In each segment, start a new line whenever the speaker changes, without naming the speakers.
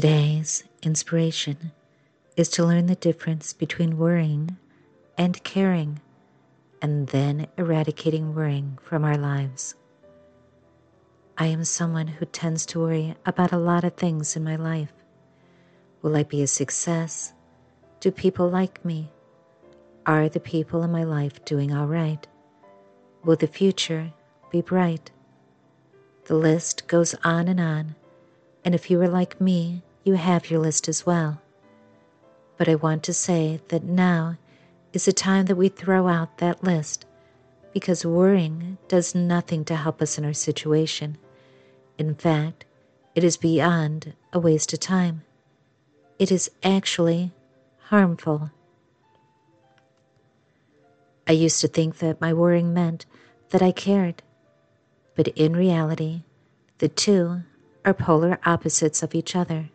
Today's inspiration is to learn the difference between worrying and caring, and then eradicating worrying from our lives. I am someone who tends to worry about a lot of things in my life. Will I be a success? Do people like me? Are the people in my life doing all right? Will the future be bright? The list goes on and on, and if you are like me, you have your list as well. But I want to say that now is the time that we throw out that list because worrying does nothing to help us in our situation. In fact, it is beyond a waste of time. It is actually harmful. I used to think that my worrying meant that I cared but in reality, the two are polar opposites of each other.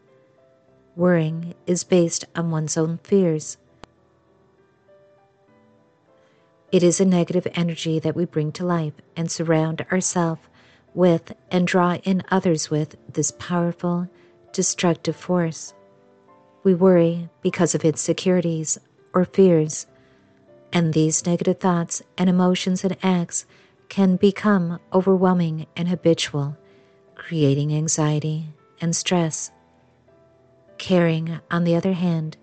Worrying is based on one's own fears. It is a negative energy that we bring to life and surround ourselves with and draw in others with this powerful, destructive force. We worry because of insecurities or fears, and these negative thoughts and emotions and acts can become overwhelming and habitual, creating anxiety and stress. Caring, on the other hand,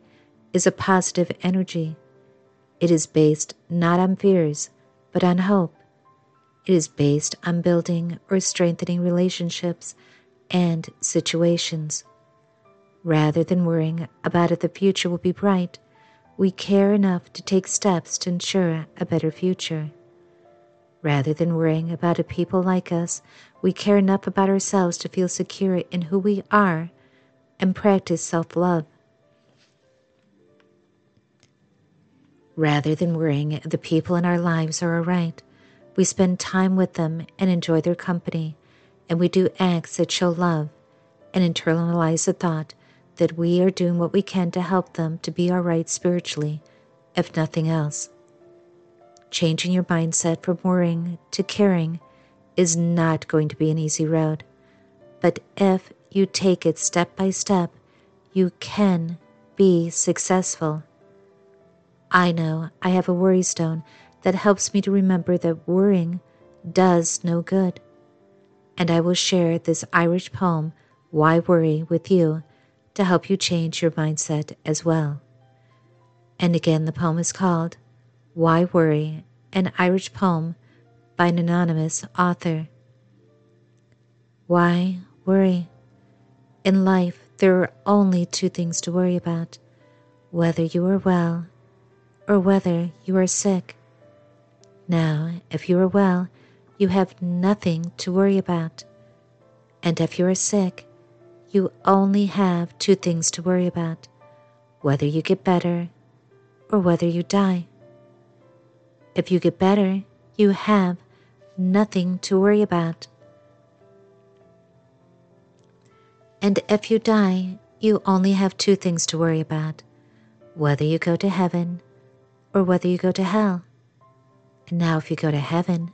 is a positive energy. It is based not on fears, but on hope. It is based on building or strengthening relationships and situations. Rather than worrying about if the future will be bright, we care enough to take steps to ensure a better future. Rather than worrying about a people like us, we care enough about ourselves to feel secure in who we are and practice self love. Rather than worrying the people in our lives are all right, we spend time with them and enjoy their company, and we do acts that show love and internalize the thought that we are doing what we can to help them to be all right spiritually, if nothing else. Changing your mindset from worrying to caring is not going to be an easy road. But if you take it step by step, you can be successful. I know I have a worry stone that helps me to remember that worrying does no good. And I will share this Irish poem, Why Worry, with you to help you change your mindset as well. And again, the poem is called why Worry? An Irish Poem by an anonymous author. Why worry? In life, there are only two things to worry about whether you are well or whether you are sick. Now, if you are well, you have nothing to worry about. And if you are sick, you only have two things to worry about whether you get better or whether you die. If you get better, you have nothing to worry about. And if you die, you only have two things to worry about whether you go to heaven or whether you go to hell. And now, if you go to heaven,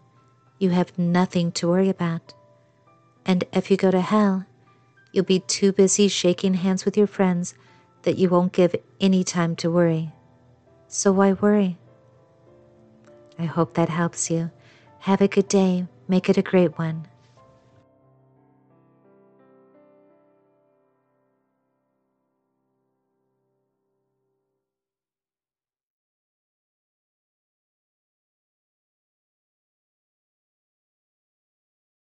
you have nothing to worry about. And if you go to hell, you'll be too busy shaking hands with your friends that you won't give any time to worry. So why worry? I hope that helps you. Have a good day. Make it a great one.